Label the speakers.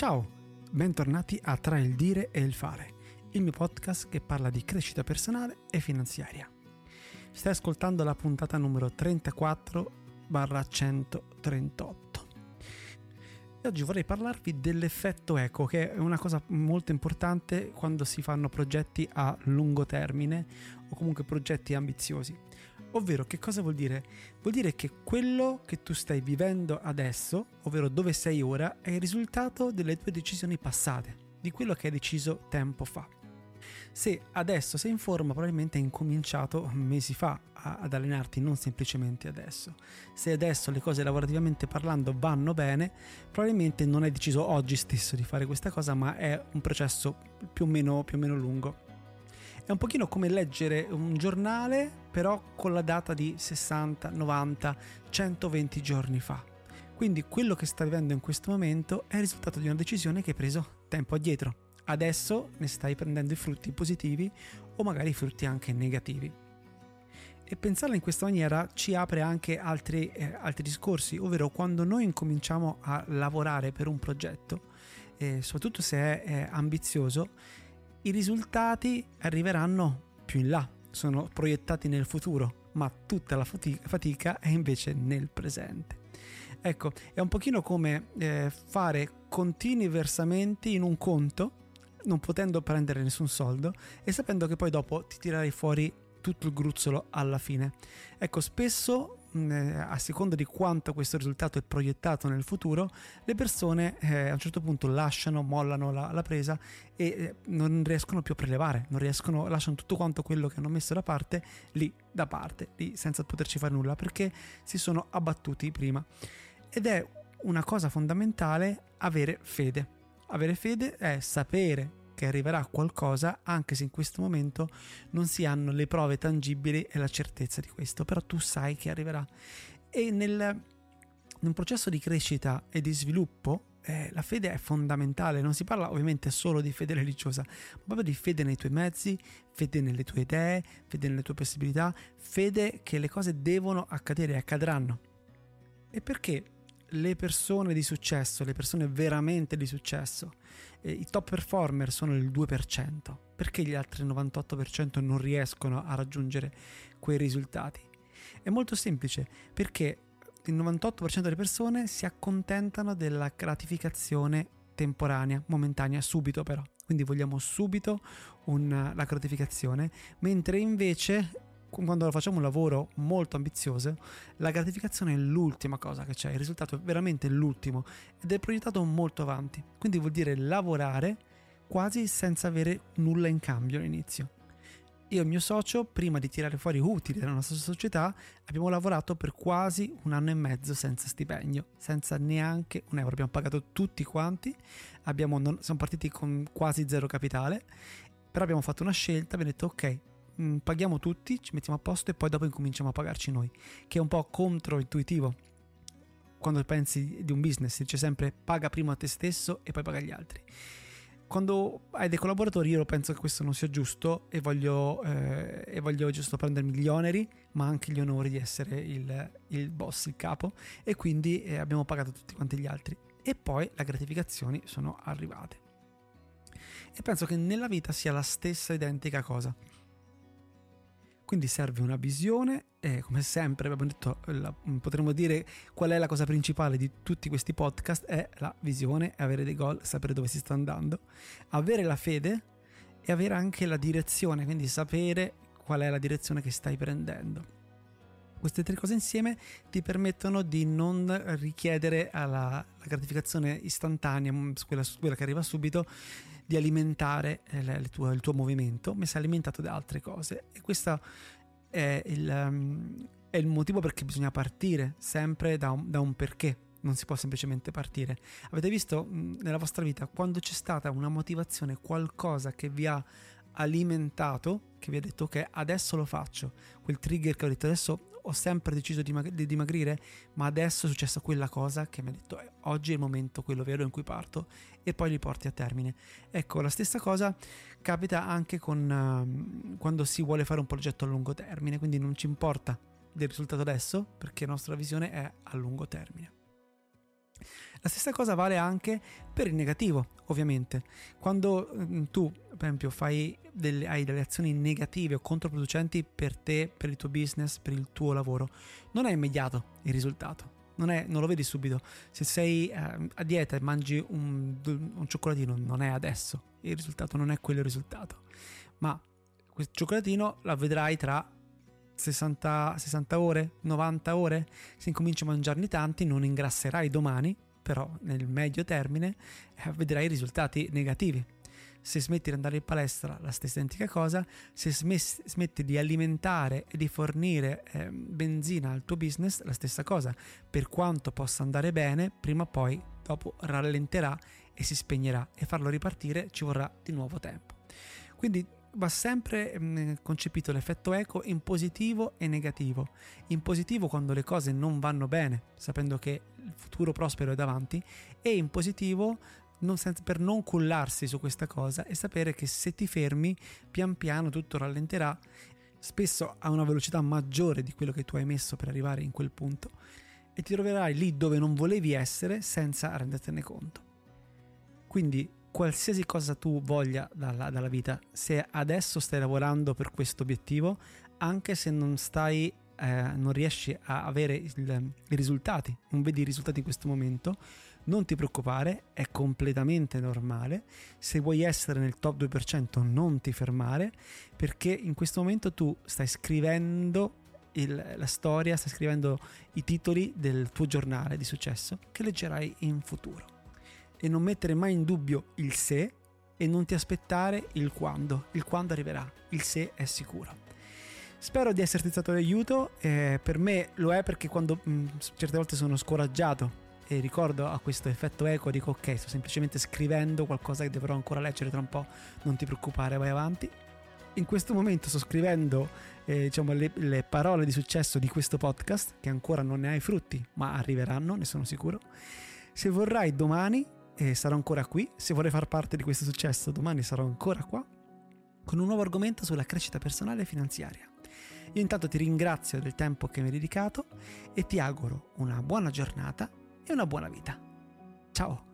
Speaker 1: Ciao, bentornati a Tra il dire e il fare, il mio podcast che parla di crescita personale e finanziaria. Stai ascoltando la puntata numero 34 138. E oggi vorrei parlarvi dell'effetto eco, che è una cosa molto importante quando si fanno progetti a lungo termine o comunque progetti ambiziosi. Ovvero, che cosa vuol dire? Vuol dire che quello che tu stai vivendo adesso, ovvero dove sei ora, è il risultato delle tue decisioni passate, di quello che hai deciso tempo fa. Se adesso sei in forma, probabilmente hai incominciato mesi fa ad allenarti, non semplicemente adesso. Se adesso le cose lavorativamente parlando vanno bene, probabilmente non hai deciso oggi stesso di fare questa cosa, ma è un processo più o meno, più o meno lungo. È un pochino come leggere un giornale, però con la data di 60, 90, 120 giorni fa. Quindi quello che stai vivendo in questo momento è il risultato di una decisione che hai preso tempo addietro. Adesso ne stai prendendo i frutti positivi o magari i frutti anche negativi. E pensarla in questa maniera ci apre anche altri, eh, altri discorsi, ovvero quando noi incominciamo a lavorare per un progetto, eh, soprattutto se è, è ambizioso, i risultati arriveranno più in là, sono proiettati nel futuro, ma tutta la fatica è invece nel presente. Ecco, è un pochino come eh, fare continui versamenti in un conto, non potendo prendere nessun soldo e sapendo che poi dopo ti tirerai fuori tutto il gruzzolo alla fine. Ecco, spesso a seconda di quanto questo risultato è proiettato nel futuro, le persone eh, a un certo punto lasciano, mollano la, la presa e eh, non riescono più a prelevare, non riescono, lasciano tutto quanto quello che hanno messo da parte lì da parte, lì senza poterci fare nulla perché si sono abbattuti prima. Ed è una cosa fondamentale avere fede. Avere fede è sapere che arriverà qualcosa anche se in questo momento non si hanno le prove tangibili e la certezza di questo, però tu sai che arriverà. E nel, nel processo di crescita e di sviluppo eh, la fede è fondamentale, non si parla ovviamente solo di fede religiosa, ma proprio di fede nei tuoi mezzi, fede nelle tue idee, fede nelle tue possibilità, fede che le cose devono accadere e accadranno. E perché le persone di successo, le persone veramente di successo, eh, i top performer sono il 2%. Perché gli altri 98% non riescono a raggiungere quei risultati? È molto semplice, perché il 98% delle persone si accontentano della gratificazione temporanea, momentanea, subito però. Quindi vogliamo subito una, la gratificazione, mentre invece quando facciamo un lavoro molto ambizioso, la gratificazione è l'ultima cosa che c'è, il risultato è veramente l'ultimo ed è proiettato molto avanti. Quindi vuol dire lavorare quasi senza avere nulla in cambio all'inizio. Io e il mio socio, prima di tirare fuori utili dalla nostra società, abbiamo lavorato per quasi un anno e mezzo senza stipendio, senza neanche un euro. Abbiamo pagato tutti quanti, abbiamo, siamo partiti con quasi zero capitale, però abbiamo fatto una scelta, abbiamo detto ok, Mm, paghiamo tutti, ci mettiamo a posto e poi dopo incominciamo a pagarci noi, che è un po' controintuitivo. Quando pensi di un business, si dice sempre paga prima a te stesso e poi paga gli altri. Quando hai dei collaboratori io penso che questo non sia giusto e voglio, eh, e voglio giusto prendermi gli oneri, ma anche gli onori di essere il, il boss, il capo, e quindi eh, abbiamo pagato tutti quanti gli altri. E poi le gratificazioni sono arrivate. E penso che nella vita sia la stessa identica cosa quindi serve una visione e come sempre abbiamo detto, la, potremmo dire qual è la cosa principale di tutti questi podcast è la visione, avere dei goal, sapere dove si sta andando, avere la fede e avere anche la direzione, quindi sapere qual è la direzione che stai prendendo. Queste tre cose insieme ti permettono di non richiedere alla, la gratificazione istantanea, quella, quella che arriva subito, di alimentare il tuo, il tuo movimento, ma sei alimentato da altre cose. E questo è il, um, è il motivo perché bisogna partire sempre da un, da un perché non si può semplicemente partire. Avete visto nella vostra vita quando c'è stata una motivazione, qualcosa che vi ha alimentato, che vi ha detto ok, adesso lo faccio, quel trigger che ho detto adesso ho sempre deciso di, di dimagrire, ma adesso è successa quella cosa che mi ha detto eh, oggi è il momento, quello vero in cui parto e poi li porti a termine. Ecco, la stessa cosa capita anche con uh, quando si vuole fare un progetto a lungo termine, quindi non ci importa del risultato adesso perché la nostra visione è a lungo termine. La stessa cosa vale anche per il negativo, ovviamente. Quando mm, tu, per esempio, delle, hai delle azioni negative o controproducenti per te, per il tuo business, per il tuo lavoro, non è immediato il risultato. Non, è, non lo vedi subito. Se sei eh, a dieta e mangi un, un cioccolatino, non è adesso. Il risultato non è quello risultato. Ma questo cioccolatino la vedrai tra 60, 60, ore, 90 ore. Se incominci a mangiarne tanti, non ingrasserai domani, però nel medio termine eh, vedrai risultati negativi. Se smetti di andare in palestra, la stessa identica cosa. Se smetti di alimentare e di fornire eh, benzina al tuo business, la stessa cosa. Per quanto possa andare bene, prima o poi dopo rallenterà e si spegnerà e farlo ripartire ci vorrà di nuovo tempo. Quindi va sempre mh, mm, concepito l'effetto eco in positivo e negativo. In positivo quando le cose non vanno bene, sapendo che il futuro prospero è davanti, e in positivo non senza, per non cullarsi su questa cosa e sapere che se ti fermi, pian piano tutto rallenterà, spesso a una velocità maggiore di quello che tu hai messo per arrivare in quel punto, e ti troverai lì dove non volevi essere senza rendertene conto. Quindi qualsiasi cosa tu voglia dalla, dalla, vita, se adesso stai lavorando per questo obiettivo, anche se non stai, eh, non riesci a avere il, i risultati, non vedi i risultati in questo momento, non ti preoccupare, è completamente normale. Se vuoi essere nel top 2%, non ti fermare, perché in questo momento tu stai scrivendo il, la storia, stai scrivendo i titoli del tuo giornale di successo che leggerai in futuro e non mettere mai in dubbio il se e non ti aspettare il quando. Il quando arriverà, il se è sicuro. Spero di esserti stato d'aiuto, eh, per me lo è perché quando mh, mm, certe volte sono scoraggiato e ricordo a questo effetto eco dico ok sto semplicemente scrivendo qualcosa che dovrò ancora leggere tra un po', non ti preoccupare, vai avanti. In questo momento sto scrivendo eh, diciamo, le, le parole di successo di questo podcast che ancora non ne ha i frutti ma arriveranno, ne sono sicuro. Se vorrai domani e sarò ancora qui. Se vorrei far parte di questo successo, domani sarò ancora qua con un nuovo argomento sulla crescita personale e finanziaria. Io intanto ti ringrazio del tempo che mi hai dedicato e ti auguro una buona giornata e una buona vita. Ciao!